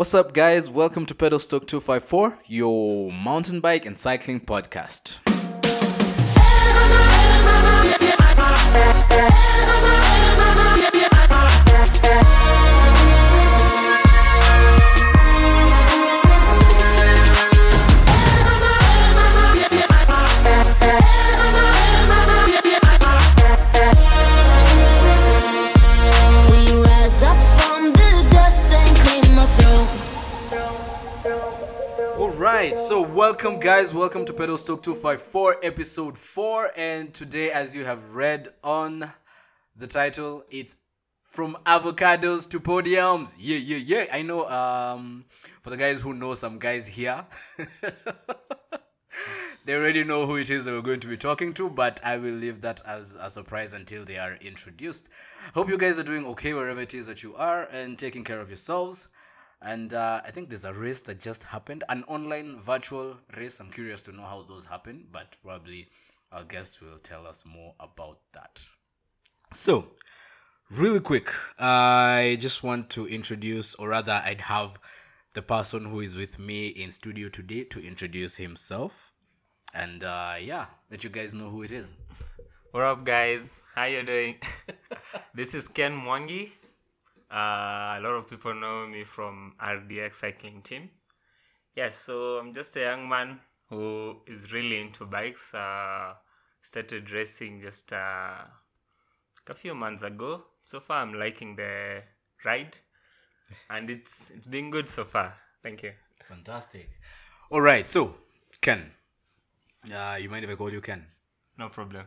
What's up, guys? Welcome to Pedal Stock 254, your mountain bike and cycling podcast. So welcome, guys. Welcome to Pedal Stock 254, episode 4. And today, as you have read on the title, it's from avocados to podiums. Yeah, yeah, yeah. I know um, for the guys who know some guys here, they already know who it is that we're going to be talking to, but I will leave that as a surprise until they are introduced. Hope you guys are doing okay wherever it is that you are and taking care of yourselves. And uh, I think there's a race that just happened, an online virtual race. I'm curious to know how those happen, but probably our guest will tell us more about that. So, really quick, I just want to introduce, or rather, I'd have the person who is with me in studio today to introduce himself. And uh, yeah, let you guys know who it is. What up, guys? How you doing? this is Ken Mwangi. Uh, a lot of people know me from RDX cycling team. Yes, so I'm just a young man who is really into bikes. Uh, started racing just uh, a few months ago. So far, I'm liking the ride, and it's it's been good so far. Thank you. Fantastic. All right, so Ken, uh, you mind if I call you Ken? No problem.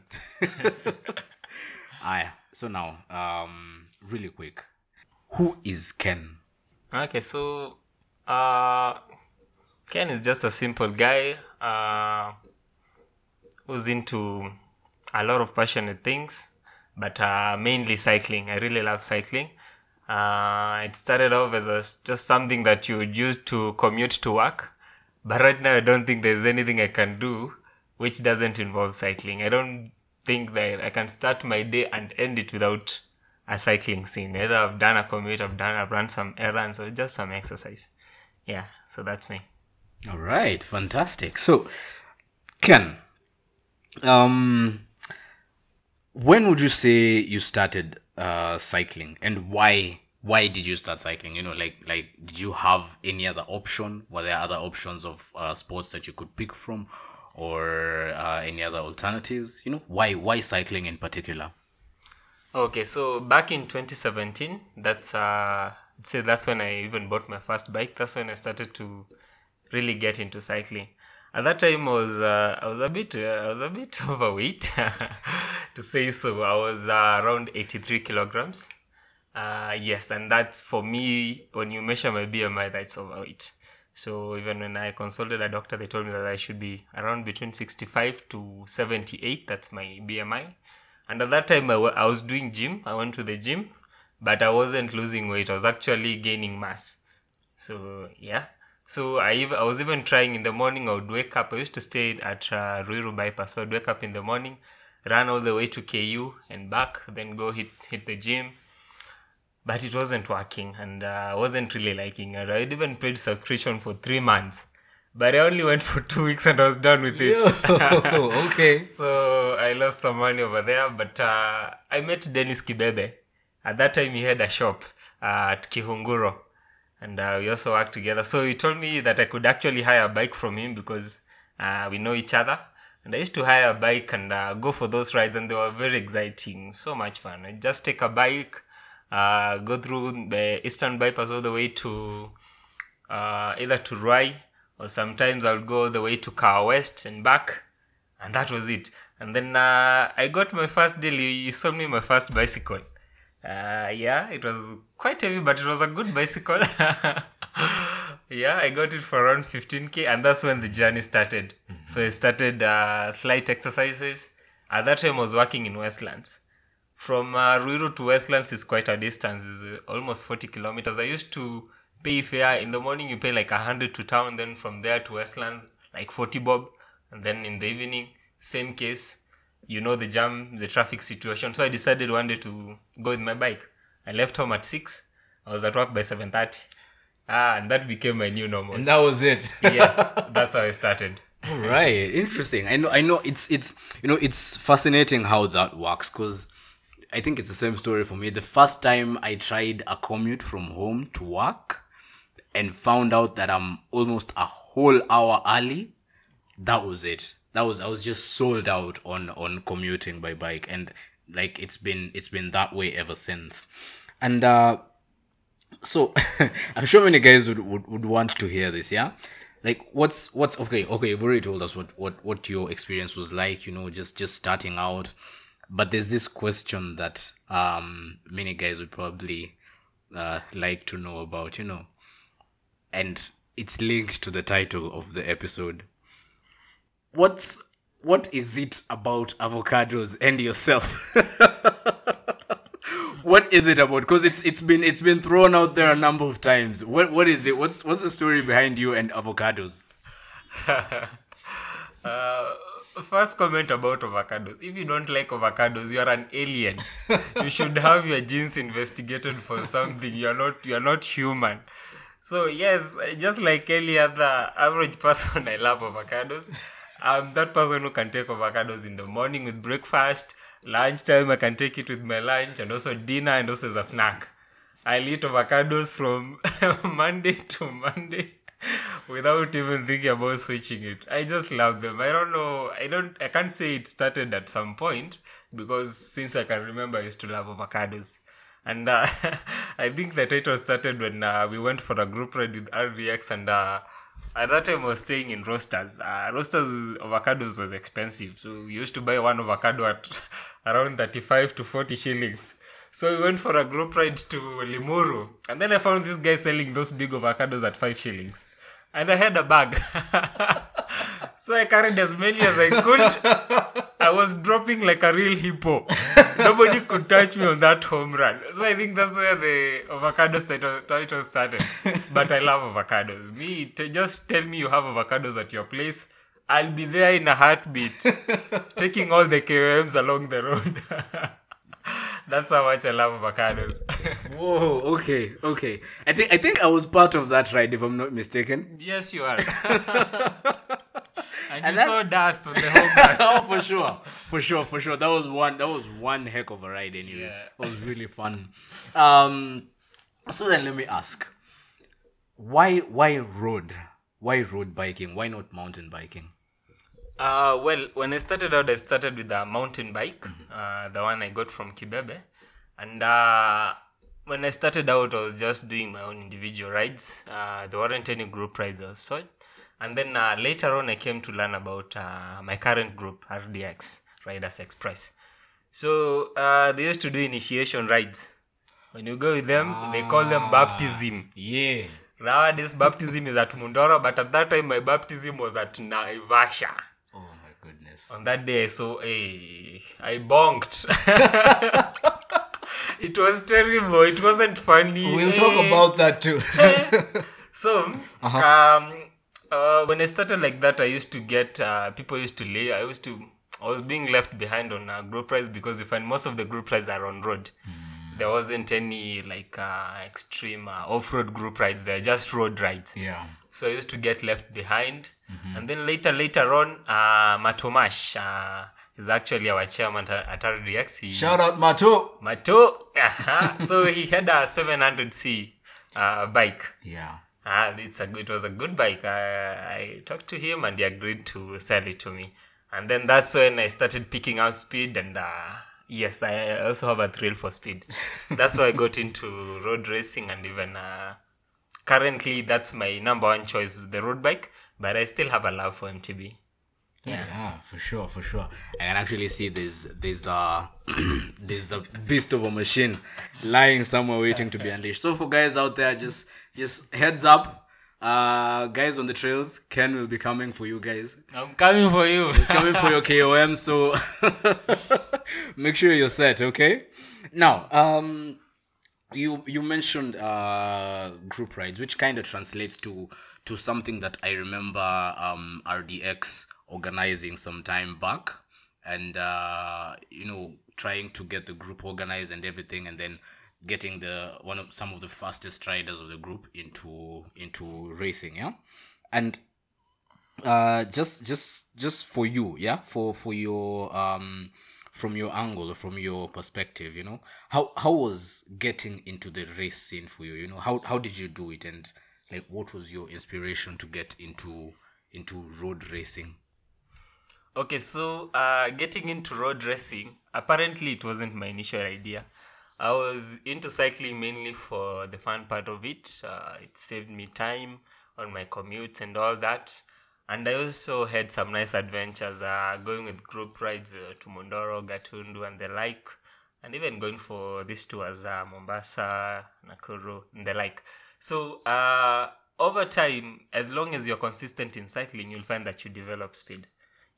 Aye. So now, um, really quick, who is Ken? Okay, so uh, Ken is just a simple guy uh, who's into a lot of passionate things, but uh, mainly cycling. I really love cycling. Uh, it started off as a, just something that you would use to commute to work, but right now I don't think there's anything I can do which doesn't involve cycling. I don't think that I can start my day and end it without a cycling scene. Either I've done a commute, I've done, I've run some errands, or just some exercise. Yeah, so that's me. All right, fantastic. So, Ken, um, when would you say you started uh, cycling, and why? Why did you start cycling? You know, like like did you have any other option? Were there other options of uh, sports that you could pick from, or uh, any other alternatives? You know, why why cycling in particular? Okay, so back in 2017, that's uh, say that's when I even bought my first bike. That's when I started to really get into cycling. At that time, I was uh, I was a bit uh, I was a bit overweight, to say so. I was uh, around 83 kilograms. Uh, yes, and that's for me. When you measure my BMI, that's overweight. So even when I consulted a doctor, they told me that I should be around between 65 to 78. That's my BMI. And at that time, I was doing gym. I went to the gym, but I wasn't losing weight. I was actually gaining mass. So yeah. So I ev- I was even trying in the morning. I would wake up. I used to stay at uh, Ruiru bypass. So I'd wake up in the morning, run all the way to KU and back, then go hit hit the gym. But it wasn't working, and uh, I wasn't really liking it. I'd even paid subscription for three months, but I only went for two weeks and I was done with it. okay. So I lost some money over there, but uh, I met Dennis Kibebe. At that time, he had a shop uh, at Kihunguro, and uh, we also worked together. So he told me that I could actually hire a bike from him because uh, we know each other. And I used to hire a bike and uh, go for those rides, and they were very exciting, so much fun. I just take a bike, uh, go through the Eastern Bypass all the way to uh, either to Ruai, or sometimes I'll go the way to Kahawa West and back and that was it. And then uh, I got my first deal. You, you sold me my first bicycle. Uh, yeah, it was quite heavy, but it was a good bicycle. yeah, I got it for around 15k, and that's when the journey started. So I started uh, slight exercises. At that time, I was working in Westlands. From uh, Ruiru to Westlands is quite a distance, is uh, almost 40 kilometers. I used to pay fare in the morning. You pay like a 100 to town, then from there to Westlands, like 40 bob, and then in the evening, same case. You know the jam, the traffic situation. So I decided one day to go with my bike. I left home at six. I was at work by seven thirty. Ah, and that became my new normal. And that was it. yes, that's how I started. right interesting i know i know it's it's you know it's fascinating how that works because i think it's the same story for me the first time i tried a commute from home to work and found out that i'm almost a whole hour early that was it. That was i was just sold out on on commuting by bike. And like it's been it's been that way ever since. And uh so i'm sure many guys would, would would want to hear this yeah? Like what's what's okay okay you've already told us what what what your experience was like you know just just starting out. But there's this question that um many guys would probably uh like to know about you know and it's linked to the title of the episode what's what is it about avocados and yourself what is it about because it's it's been it's been thrown out there a number of times what what is it what's what's the story behind you and avocados Uh, first comment about avocados. If you don't like avocados, you are an alien. you should have your genes investigated for something. You are not. You are not human. So yes, just like any other average person, I love avocados. I'm that person who can take avocados in the morning with breakfast, lunchtime. I can take it with my lunch, and also dinner, and also as a snack. I'll eat avocados from Monday to Monday without even thinking about switching it. I just love them. I don't know. I don't. I can't say it started at some point because since I can remember, I used to love avocados. And uh, I think the title started when uh, we went for a group ride with RDX, and uh, at that time I was staying in Roasters. Uh, Roasters avocados was expensive, so we used to buy one avocado at around thirty-five to forty shillings. So we went for a group ride to Limuru, and then I found this guy selling those big avocados at five shillings, and I had a bag. so I carried as many as I could. I was dropping like a real hippo. Nobody could touch me on that home run. So I think that's where the avocados title, title started. But I love avocados. Me, t- just tell me you have avocados at your place. I'll be there in a heartbeat, taking all the KOMs along the road. That's how much I love avocados. whoa okay okay i think i think i was part of that ride if i'm not mistaken yes, you are. And, And you saw dust on the home run. oh for sure for sure for sure that was one that was one heck of a ride anyway Yeah. it was really fun um so then let me ask why why road why road biking why not mountain biking Uh, well, when I started out, I started with a mountain bike, uh, the one I got from Kibebe. And uh, when I started out, I was just doing my own individual rides. Uh, there weren't any group rides or so. And then uh, later on, I came to learn about uh, my current group, RDX, Riders Express. So uh, they used to do initiation rides. When you go with them, they call them baptism. yeah Nowadays, baptism is at Mundoro, but at that time, my baptism was at Naivasha. oh my goodness On that day, so hey, I bonked. it was terrible. It wasn't funny. we'll talk Eh. about that too So, Uh um, uh, when I started like that, I used to get uh, people used to lay. I used to. I was being left behind on uh, group rides because you find most of the group rides are on road. There wasn't any like uh, extreme uh, off-road group rides. They're just road rides. yeah So I used to get left behind. And then later, later on, uh, Matomash uh, is actually our chairman at, RDX. He, shout out mato Mato. so he had a 700C uh, bike. yeah Ah, it's a, it was a good bike. I, I talked to him and he agreed to sell it to me. And then that's when I started picking up speed. And uh, yes, I also have a thrill for speed. that's why I got into road racing and even uh, currently that's my number one choice, the road bike. But I still have a love for MTB. Yeah. for sure, for sure. I can actually see there's there's a there's a beast of a machine lying somewhere waiting to be unleashed. So for guys out there, just just heads up, uh, guys on the trails, Ken will be coming for you guys. I'm coming for you. He's coming for your KOM, so make sure you're set, okay? Now, um, you you mentioned uh group rides, which kind of translates to to something that I remember um RDX organizing some time back, and uh you know trying to get the group organized and everything, and then getting the one of some of the fastest riders of the group into into racing. Yeah, and uh just just just for you yeah? For for your um from your angle from your perspective you know? How how was getting into the race scene for you? You know how how did you do it? And like what was your inspiration to get into into road racing? Okay, so uh, getting into road racing, apparently it wasn't my initial idea. I was into cycling mainly for the fun part of it. Uh, it saved me time on my commutes and all that. And I also had some nice adventures uh, going with group rides uh, to Mondoro, Gatundu, and the like. And even going for these tours, uh, Mombasa, Nakuru, and the like. So, uh, over time, as long as you're consistent in cycling, you'll find that you develop speed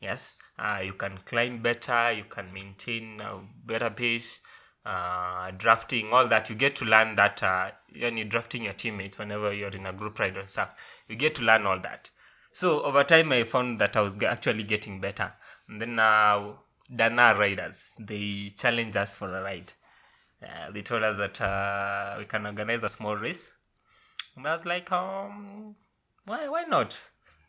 yes uh, you can climb better you can maintain a better pace uh, drafting all that you get to learn that uh, when you're drafting your teammates whenever you're in a group ride and stuff you get to learn all that so over time i found that i was actually getting better and then uh, dana riders they challenged us for a ride uh, they told us that uh, we can organize a small race and i was like um why why not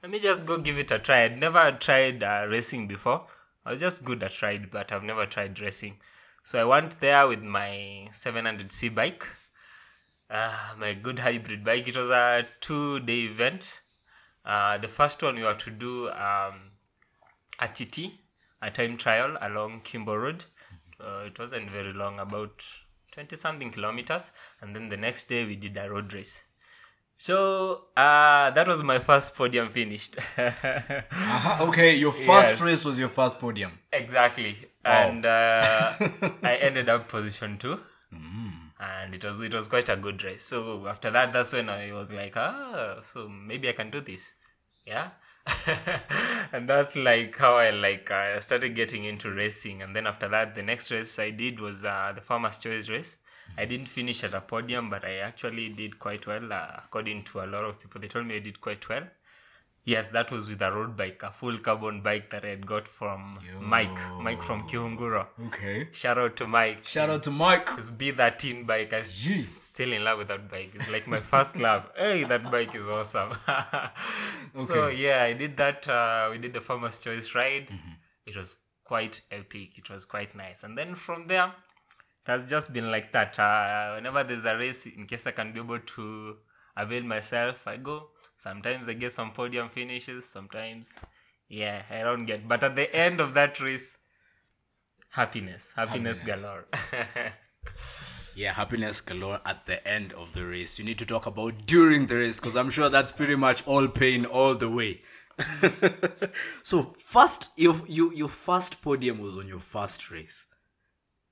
let me just go give it a try. I'd never tried uh, racing before. I was just good at ride, but I've never tried racing. So I went there with my 700c bike, uh, my good hybrid bike. It was a two day event. Uh, the first one we had to do um, a TT, a time trial along Kimbo Road. Uh, it wasn't very long, about 20 something kilometers. And then the next day we did a road race. So uh, that was my first podium finished. uh-huh. okay your first Yes. race was your first podium exactly, and uh, I ended up position two, and it was it was quite a good race. So after that, that's when I was like, ah, so maybe I can do this, yeah. and that's like how I like uh, started getting into racing. And then after that, the next race I did was uh, the Farmers Choice race. I didn't finish at a podium, but I actually did quite well. Uh, according to a lot of people, they told me I did quite well. Yes, that was with a road bike, a full carbon bike that I had got from Mike, Mike from Kihunguro. okay Shout out to Mike. shout out to mike It's B13 bike. I'm still in love with that bike. It's like my first love. Hey, that bike is awesome. okay. So yeah, I did that. Uh, we did the Farmer's Choice ride. It was quite epic. It was quite nice. And then from there, it has just been like that. Uh, whenever there's a race, in case I can be able to avail myself, I go. Sometimes I get some podium finishes. Sometimes, yeah, I don't get. But at the end of that race, happiness, happiness, galore. Yeah, happiness galore at the end of the race. You need to talk about during the race because I'm sure that's pretty much all pain all the way. so first, your your your first podium was on your first race.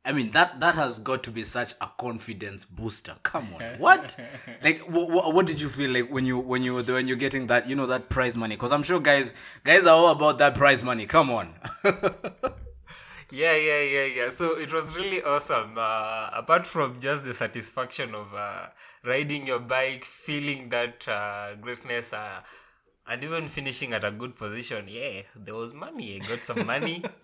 I mean that that has got to be such a confidence booster. Come on, what? like, what, what, what did you feel like when you when you were there, when you're getting that you know that prize money? Because I'm sure guys guys are all about that prize money. Come on. yeah yeah yeah yeah so it was really awesome uh, apart from just the satisfaction of uh, riding your bike feeling that uh, greatness uh, and even finishing at a good position yeah there was money i got some money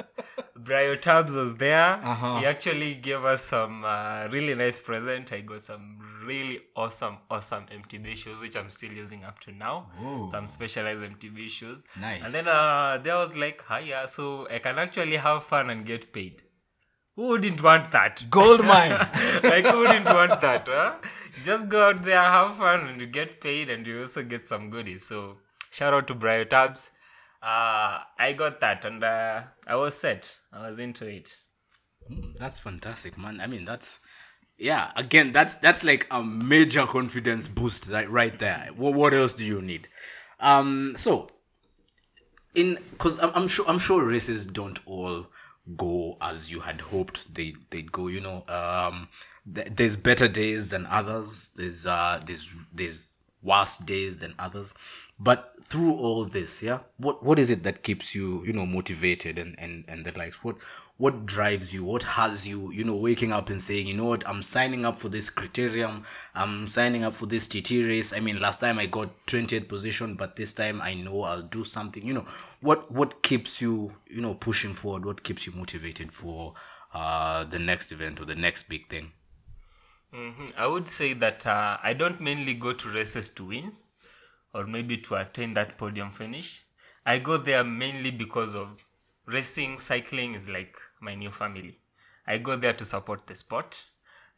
Brio Tabs was there. He actually gave us some uh, really nice present. I got some really awesome, awesome MTB shoes, which I'm still using up to now. Some specialized MTB shoes. Nice. And then uh, there was like, hiya, so I can actually have fun and get paid. Who wouldn't want that? Gold mine. like who wouldn't want that? Huh? Just go out there, have fun, and you get paid, and you also get some goodies. So shout out to Brio Tabs. Uh, I got that, and uh, I was set. I was into it. That's fantastic, man. I mean, that's yeah. Again, that's that's like a major confidence boost, right? Right there. What what else do you need? Um. So, in because I'm, I'm sure I'm sure races don't all go as you had hoped they they'd go. You know, um, th- there's better days than others. There's uh there's there's worse days than others. But through all this, yeah, what what is it that keeps you, you know, motivated and and and the likes? What what drives you? What has you, you know, waking up and saying, you know what, I'm signing up for this criterium. I'm signing up for this TT race. I mean, last time I got 20th position, but this time I know I'll do something. You know, what what keeps you, you know, pushing forward? What keeps you motivated for uh the next event or the next big thing? Hmm I would say that uh, I don't mainly go to races to win or maybe to attain that podium finish. I go there mainly because of racing, cycling is like my new family. I go there to support the sport.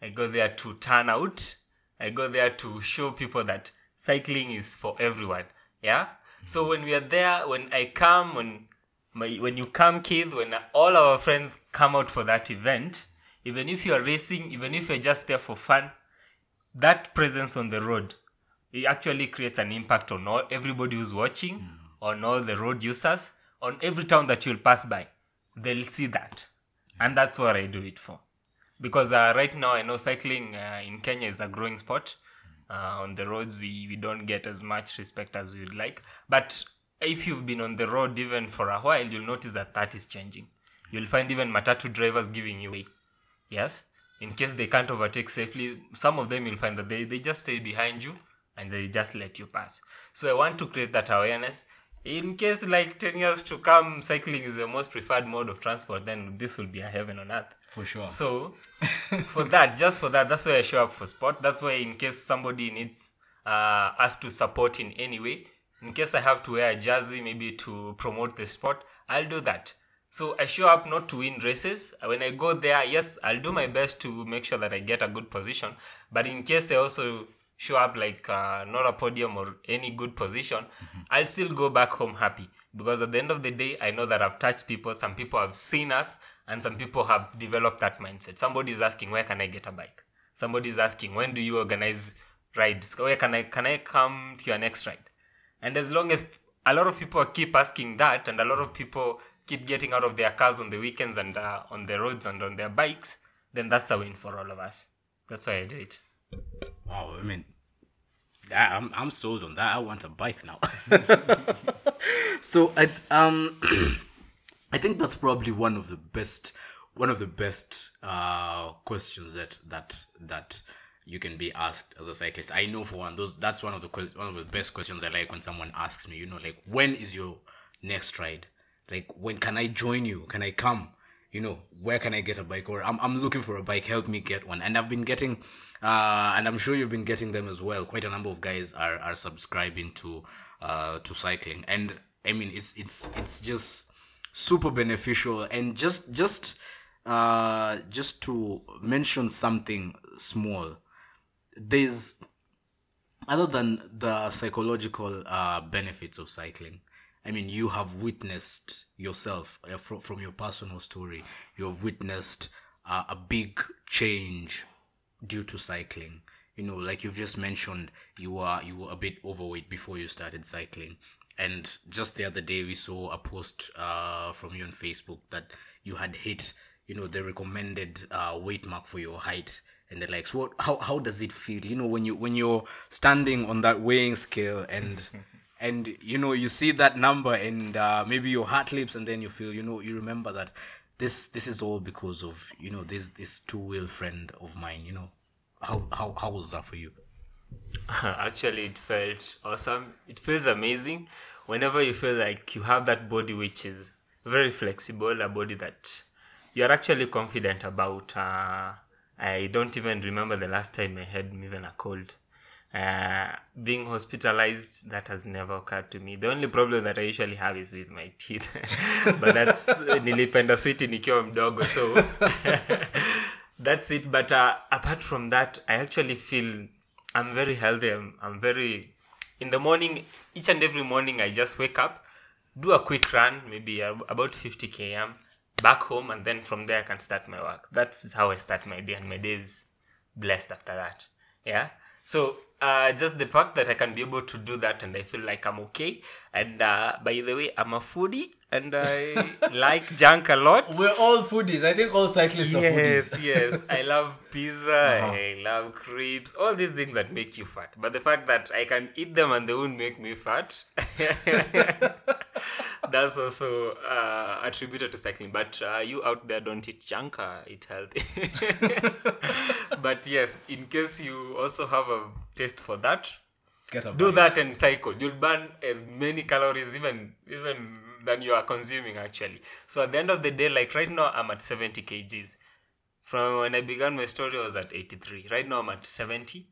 I go there to turn out. I go there to show people that cycling is for everyone. Yeah. So when we are there, when I come, when my, when you come, kid, when all our friends come out for that event, even if you are racing, even if you're just there for fun, that presence on the road it actually creates an impact on all everybody who's watching on all the road users on every town that you'll pass by. They'll see that. And that's what i do it for. Because uh, right now i know cycling uh, in kenya is a growing sport. Uh, on the roads we, we don't get as much respect as we would like. But if you've been on the road even for a while you'll notice that that is changing. You'll find even matatu drivers giving you way yes? In case they can't overtake safely some of them you'll find that they, they just stay behind you and they just let you pass. So i want to create that awareness. In case like 10 years to come cycling is the most preferred mode of transport then this will be a heaven on earth. For sure. so for that just for that that's why i show up for sport. That's why in case somebody needs uh, us to support in any way in case i have to wear a jersey maybe to promote the sport i'll do that so i show up not to win races. When i go there yes i'll do my best to make sure that i get a good position. But in case i also show up like uh, not a podium or any good position i'll still go back home happy. Because at the end of the day i know that i've touched people some people have seen us and some people have developed that mindset. Somebody is asking where can i get a bike? Somebody is asking when do you organize rides? Where can i can i come to your next ride? And as long as a lot of people keep asking that, and a lot of people keep getting out of their cars on the weekends and uh, on the roads and on their bikes, then that's a win for all of us. That's why I do it. Wow, I mean, I'm I'm sold on that. I want a bike now. so I um I think that's probably one of the best one of the best uh questions that that that you can be asked as a cyclist. I know for one those that's one of the one of the best questions I like when someone asks me, you know, like when is your next ride? Like when can I join you? Can I come? you know where can i get a bike? Or i'm, I'm looking for a bike. Help me get one. And i've been getting uh and i'm sure you've been getting them as well. Quite a number of guys are are subscribing to uh to cycling. And i mean it's it's it's just super beneficial. And just just uh just to mention something small there's other than the psychological uh, benefits of cycling, I mean, you have witnessed yourself uh, from, from your personal story, you have witnessed uh, a big change due to cycling. You know, like you've just mentioned, you were you were a bit overweight before you started cycling, and just the other day we saw a post uh, from you on Facebook that you had hit, you know, the recommended uh, weight mark for your height and the likes. What? How how does it feel? You know, when you when you're standing on that weighing scale and and you know you see that number and uh, maybe your heart leaps and then you feel you know you remember that this this is all because of you know this this two wheel friend of mine. You know, how how how was that for you? Actually, it felt awesome. It feels amazing whenever you feel like you have that body which is very flexible, a body that you're actually confident about. Uh, I don't even remember the last time I had even a cold. Uh, being hospitalized, that has never occurred to me. The only problem that I usually have is with my teeth. but that's nilipenda switi nikiwa mdogo, so that's it. But uh, apart from that, I actually feel I'm very healthy. I'm, I'm very in the morning. Each and every morning, I just wake up, do a quick run, maybe about 50 km, back home, and then from there I can start my work. That's how I start my day, and my day is blessed after that. Yeah. So uh, just the fact that I can be able to do that, and I feel like I'm okay. And uh, by the way, I'm a foodie, and I like junk a lot. We're all foodies. I think all cyclists are foodies. Yes, yes. I love pizza. I love crepes. All these things that make you fat. But the fact that I can eat them and they won't make me fat, that's also uh, attributed to cycling. But uh, you out there don't eat junk, uh, eat healthy. but yes, in case you also have a taste for that, do bike. that and cycle you'll burn as many calories even even than you are consuming actually so at the end of the day like right now i'm at 70 kgs From when I began my story, I was at 83. Right now, I'm at 70.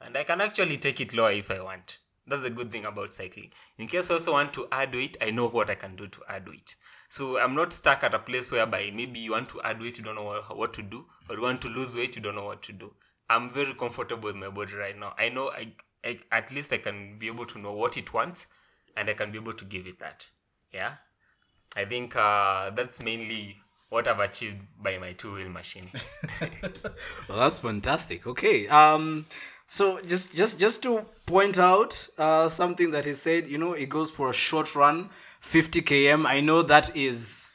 And I can actually take it lower if I want. That's the good thing about cycling. In case I also want to add weight, I know what I can do to add weight. So I'm not stuck at a place whereby maybe you want to add weight, you don't know what, what to do, or you want to lose weight, you don't know what to do. I'm very comfortable with my body right now. I know I, I at least I can be able to know what it wants, and I can be able to give it that. Yeah, I think uh, that's mainly what I've achieved by my two wheel machine. Well, that's fantastic. Okay. Um. So just just just to point out uh, something that he said, you know, it goes for a short run, 50 km. I know that is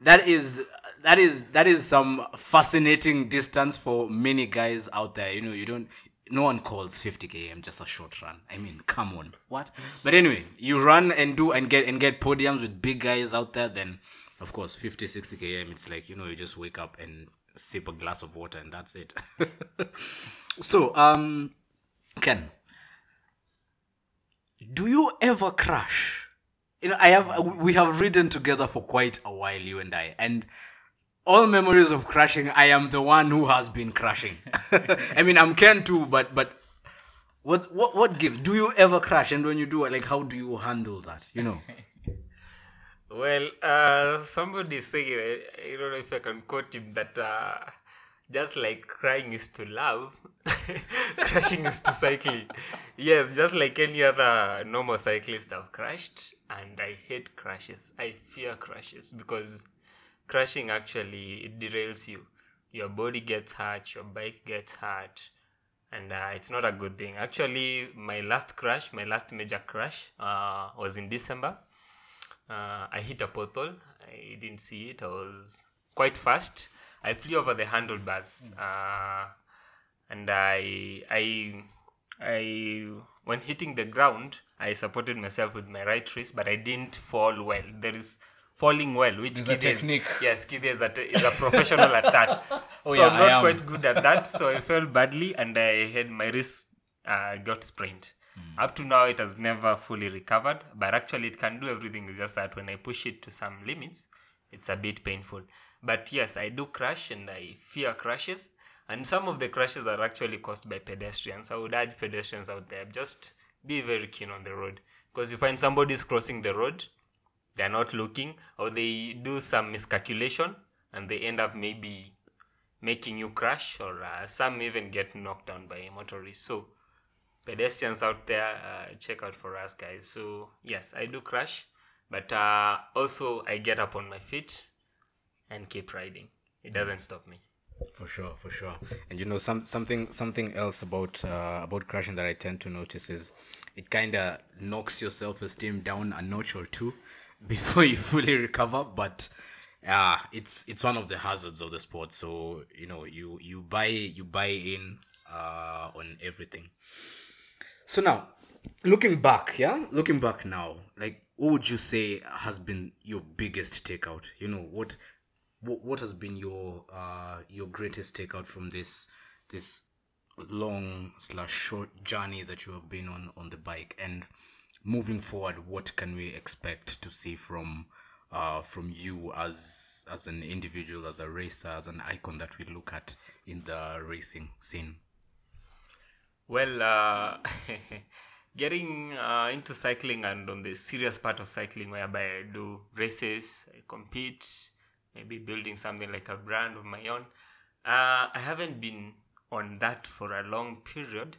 that is that is that is some fascinating distance for many guys out there. You know, you don't no one calls 50 km just a short run. I mean, come on. What? But anyway, you run and do and get and get podiums with big guys out there then of course 50 60 km it's like, you know, you just wake up and sip a glass of water and that's it. so, um Ken, do you ever crash? You know, I have we have ridden together for quite a while, you and I, and all memories of crashing, I am the one who has been crashing. I mean, I'm Ken too, but but what what what give? Do you ever crash? And when you do, like, how do you handle that? You know. Well, uh, somebody saying, I, I don't know if I can quote him, that uh, just like crying is to love, crashing is to cycling. Yes, just like any other normal cyclist, I've crashed and I hate crashes. I fear crashes because crashing actually it derails you. Your body gets hurt, your bike gets hurt, and uh, it's not a good thing. Actually, my last crash, my last major crash, uh, was in December uh, I hit a pothole. I didn't see it. I was quite fast. I flew over the handlebars, uh, and I, I, I, when hitting the ground, I supported myself with my right wrist, but I didn't fall well. There is falling well, which There's Kid is- yes, Kid is a, is a professional at that. Oh, so yeah, I'm not quite good at that. So I fell badly, and I had my wrist uh, got sprained. Hmm. Up to now, it has never fully recovered, but actually, it can do everything. It's just that when I push it to some limits, it's a bit painful. But yes, I do crash and I fear crashes. And some of the crashes are actually caused by pedestrians. I would urge pedestrians out there just be very keen on the road. Because you find somebody's crossing the road, they're not looking, or they do some miscalculation and they end up maybe making you crash, or uh, some even get knocked down by a motorist. So, pedestrians out there, uh, check out for us, guys. So, yes, I do crash, but uh, also I get up on my feet and keep riding. It doesn't stop me. For sure, for sure. And you know, some something something else about uh, about crashing that I tend to notice is it kind of knocks your self esteem down a notch or two before you fully recover. But uh, it's it's one of the hazards of the sport. So you know, you you buy you buy in uh, on everything. So now, looking back, yeah, looking back now, like what would you say has been your biggest takeout? You know, what what, what has been your uh your greatest takeout from this this long slash short journey that you have been on on the bike and moving forward what can we expect to see from uh from you as as an individual as a racer as an icon that we look at in the racing scene Well, uh, getting uh, into cycling and on the serious part of cycling, whereby I do races, I compete, maybe building something like a brand of my own. Uh, I haven't been on that for a long period.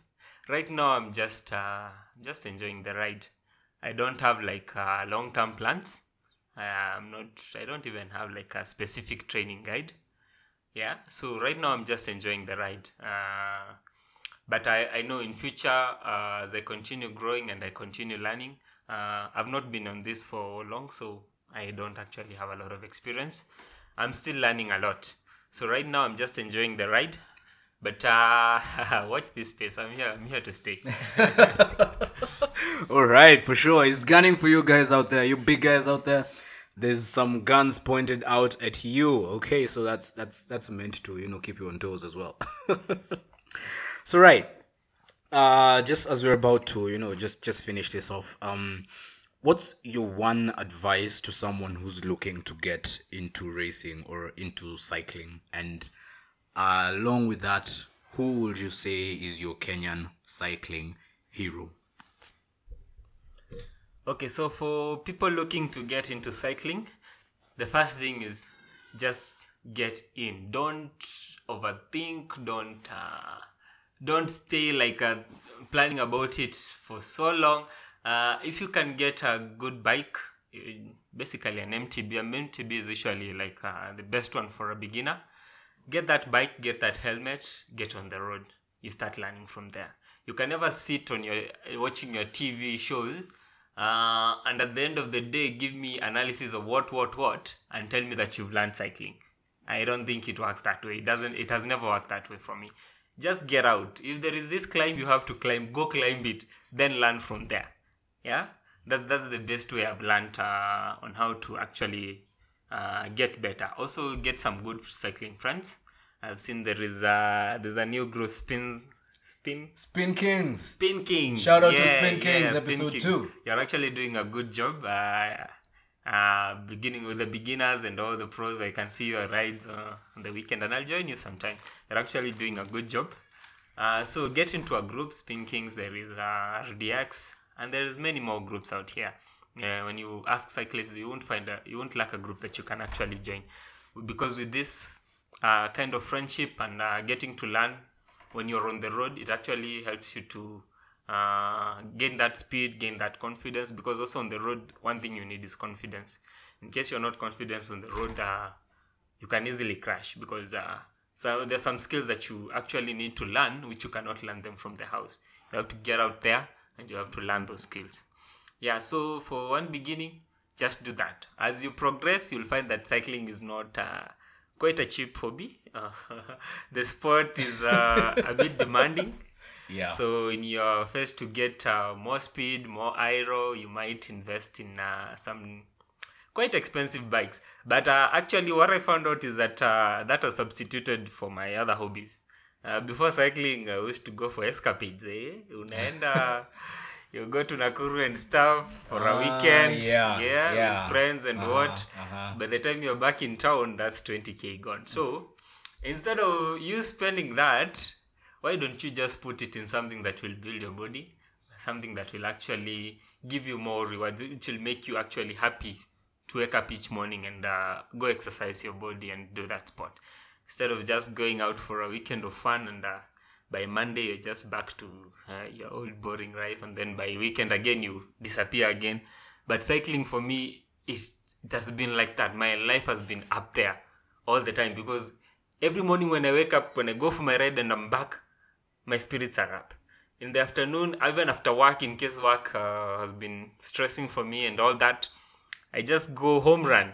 Right now, I'm just uh, just enjoying the ride. I don't have like uh, long term plans. I'm not. I don't even have like a specific training guide. Yeah. So right now, I'm just enjoying the ride. Uh, but I, I know in future uh, as I continue growing and I continue learning, uh, I've not been on this for long, so I don't actually have a lot of experience. I'm still learning a lot. So right now I'm just enjoying the ride. But uh, watch this space. I'm here. I'm here to stay. All right, for sure. He's gunning for you guys out there, you big guys out there. There's some guns pointed out at you. Okay, so that's that's that's meant to you know keep you on toes as well. so right, uh, just as we're about to you know just just finish this off. Um, what's your one advice to someone who's looking to get into racing or into cycling and along with that, who would you say is your Kenyan cycling hero? Okay, so for people looking to get into cycling, the first thing is just get in. Don't overthink. Don't uh, don't stay like uh, planning about it for so long. Uh, if you can get a good bike, eh, basically an MTB. An MTB is usually like uh, the best one for a beginner. Get that bike, get that helmet, get on the road. You start learning from there. You can never sit on your watching your TV shows uh, and at the end of the day give me analysis of what what what and tell me that you've learned cycling. I don't think it works that way. It doesn't it has never worked that way for me. Just get out. If there is this climb you have to climb go climb it then learn from there. Yeah? That's that's the best way i've learned uh, on how to actually uh, get better. Also get some good cycling friends. I've seen there is a there's a new group spin spin Spin Kings. Spin Kings. Shout out to Spin Kings, episode two. You're actually doing a good job. Uh, uh, beginning with the beginners and all the pros, I can see your rides uh, on the weekend, and I'll join you sometime. You're actually doing a good job. Uh, so get into a group, Spin Kings. There is uh, RDX, and there's many more groups out here. Uh, when you ask cyclists, you won't find a, you won't lack a group that you can actually join, because with this uh, kind of friendship and uh, getting to learn when you're on the road, it actually helps you to uh, gain that speed, gain that confidence. Because also on the road, one thing you need is confidence. In case you're not confident on the road, uh, you can easily crash because uh, so there's some skills that you actually need to learn, which you cannot learn them from the house. You have to get out there and you have to learn those skills. Yeah, so for one beginning, just do that. As you progress, you'll find that cycling is not uh, quite a cheap hobby. Uh, the sport is uh, a bit demanding. Yeah. So in your first to get uh, more speed, more aero, you might invest in uh, some quite expensive bikes. But uh, actually, what I found out is that uh, that was substituted for my other hobbies. Uh, before cycling, I used to go for escapades. Eh? Unaenda, you go to Nakuru and stuff for a Ah, weekend. yeah, yeah. with friends and Uh-huh, what. uh-huh. By the time you're back in town, that's 20k gone. So instead of you spending that, why don't you just put it in something that will build your body, something that will actually give you more rewards, which will make you actually happy to wake up each morning and uh, go exercise your body and do that sport instead of just going out for a weekend of fun and uh, by Monday you're just back to uh, your old boring life, and then by weekend again you disappear again. But cycling for me it has been like that. My life has been up there all the time because every morning when I wake up, when I go for my ride and I'm back, my spirits are up. In the afternoon, even after work, in case work uh, has been stressing for me and all that, I just go home run.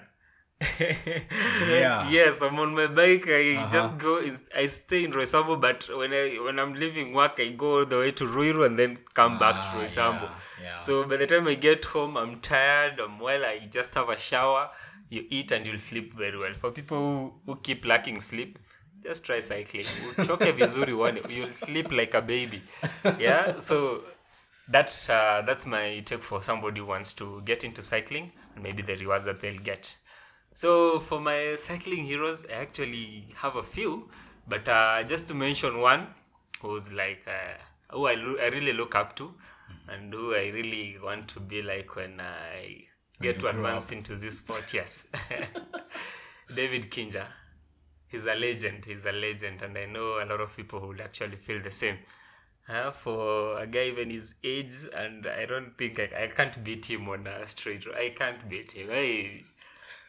Yeah. Yes, I'm on my bike. I just go. I stay in Roysambu, but when I when I'm leaving work, I go all the way to Ruiru and then come back to Ah, Roysambu. yeah, yeah. So by the time I get home, I'm tired. I'm well. I just have a shower. You eat and you'll sleep very well. For people who, who keep lacking sleep, just try cycling. Uchoke vizuri one. You'll sleep like a baby. Yeah. So that's uh, that's my take for somebody who wants to get into cycling and maybe the rewards that they'll get. So for my cycling heroes, I actually have a few, but uh, just to mention one who's like uh, who I, lo- I really look up to, and who I really want to be like when I get to advance into this sport. Yes, David Kinjah. He's a legend. He's a legend, and I know a lot of people who would actually feel the same. Uh, for a guy even his age, and I don't think I, I can't beat him on a straight. I can't beat him. I,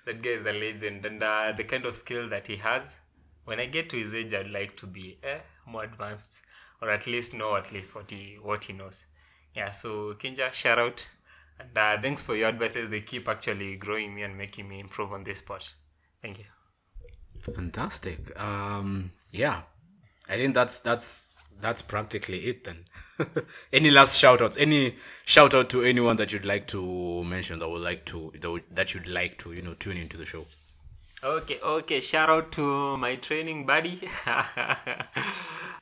that guy is a legend, and uh, the kind of skill that he has. When I get to his age, I'd like to be eh, more advanced, or at least know at least what he what he knows. Yeah. So Kinjah, shout out, and uh, thanks for your advices. They keep actually growing me and making me improve on this sport. Thank you. Fantastic. Um, yeah, I think that's that's that's practically it then. any last shout outs? Any shout out to anyone that you'd like to mention that would like to that, that you'd like to you know tune into the show? Okay, okay. Shout out to my training buddy.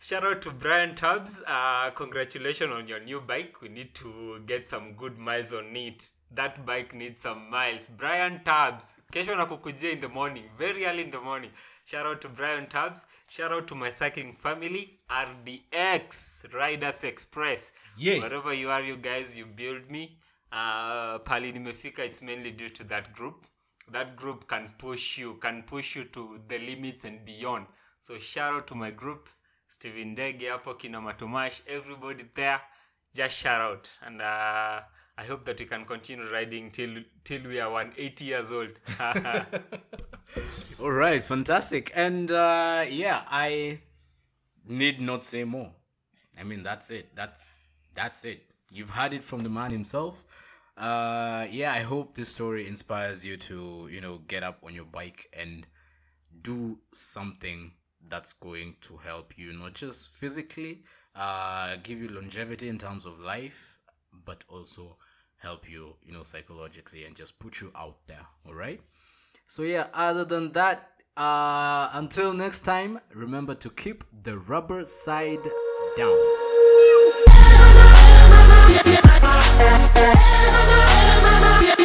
Shout out to Brian Tubbs. Uh, congratulations on your new bike. We need to get some good miles on it. That bike needs some miles. Brian Tubbs. Kesho nakukujia in the morning, very early in the morning. Shout out to Brian Tubbs. Shout out to my cycling family, RDX, Riders Express. Yeah. Wherever you are, you guys, you build me. Uh, pali nimefika, it's mainly due to that group that group can push you, can push you to the limits and beyond. So shout out to my group, Steven Dege, hapo kina Matumash, everybody there, just shout out. And uh, I hope that we can continue riding till till we are 180 years old. All right, fantastic. And uh, yeah, I need not say more. I mean, that's it. That's that's it. You've heard it from the man himself. Uh, yeah, I hope this story inspires you to, you know, get up on your bike and do something that's going to help you, not just physically, uh, give you longevity in terms of life, but also help you, you know, psychologically and just put you out there. All right. So, yeah, other than that, uh, until next time, remember to keep the rubber side down. Am I, am I,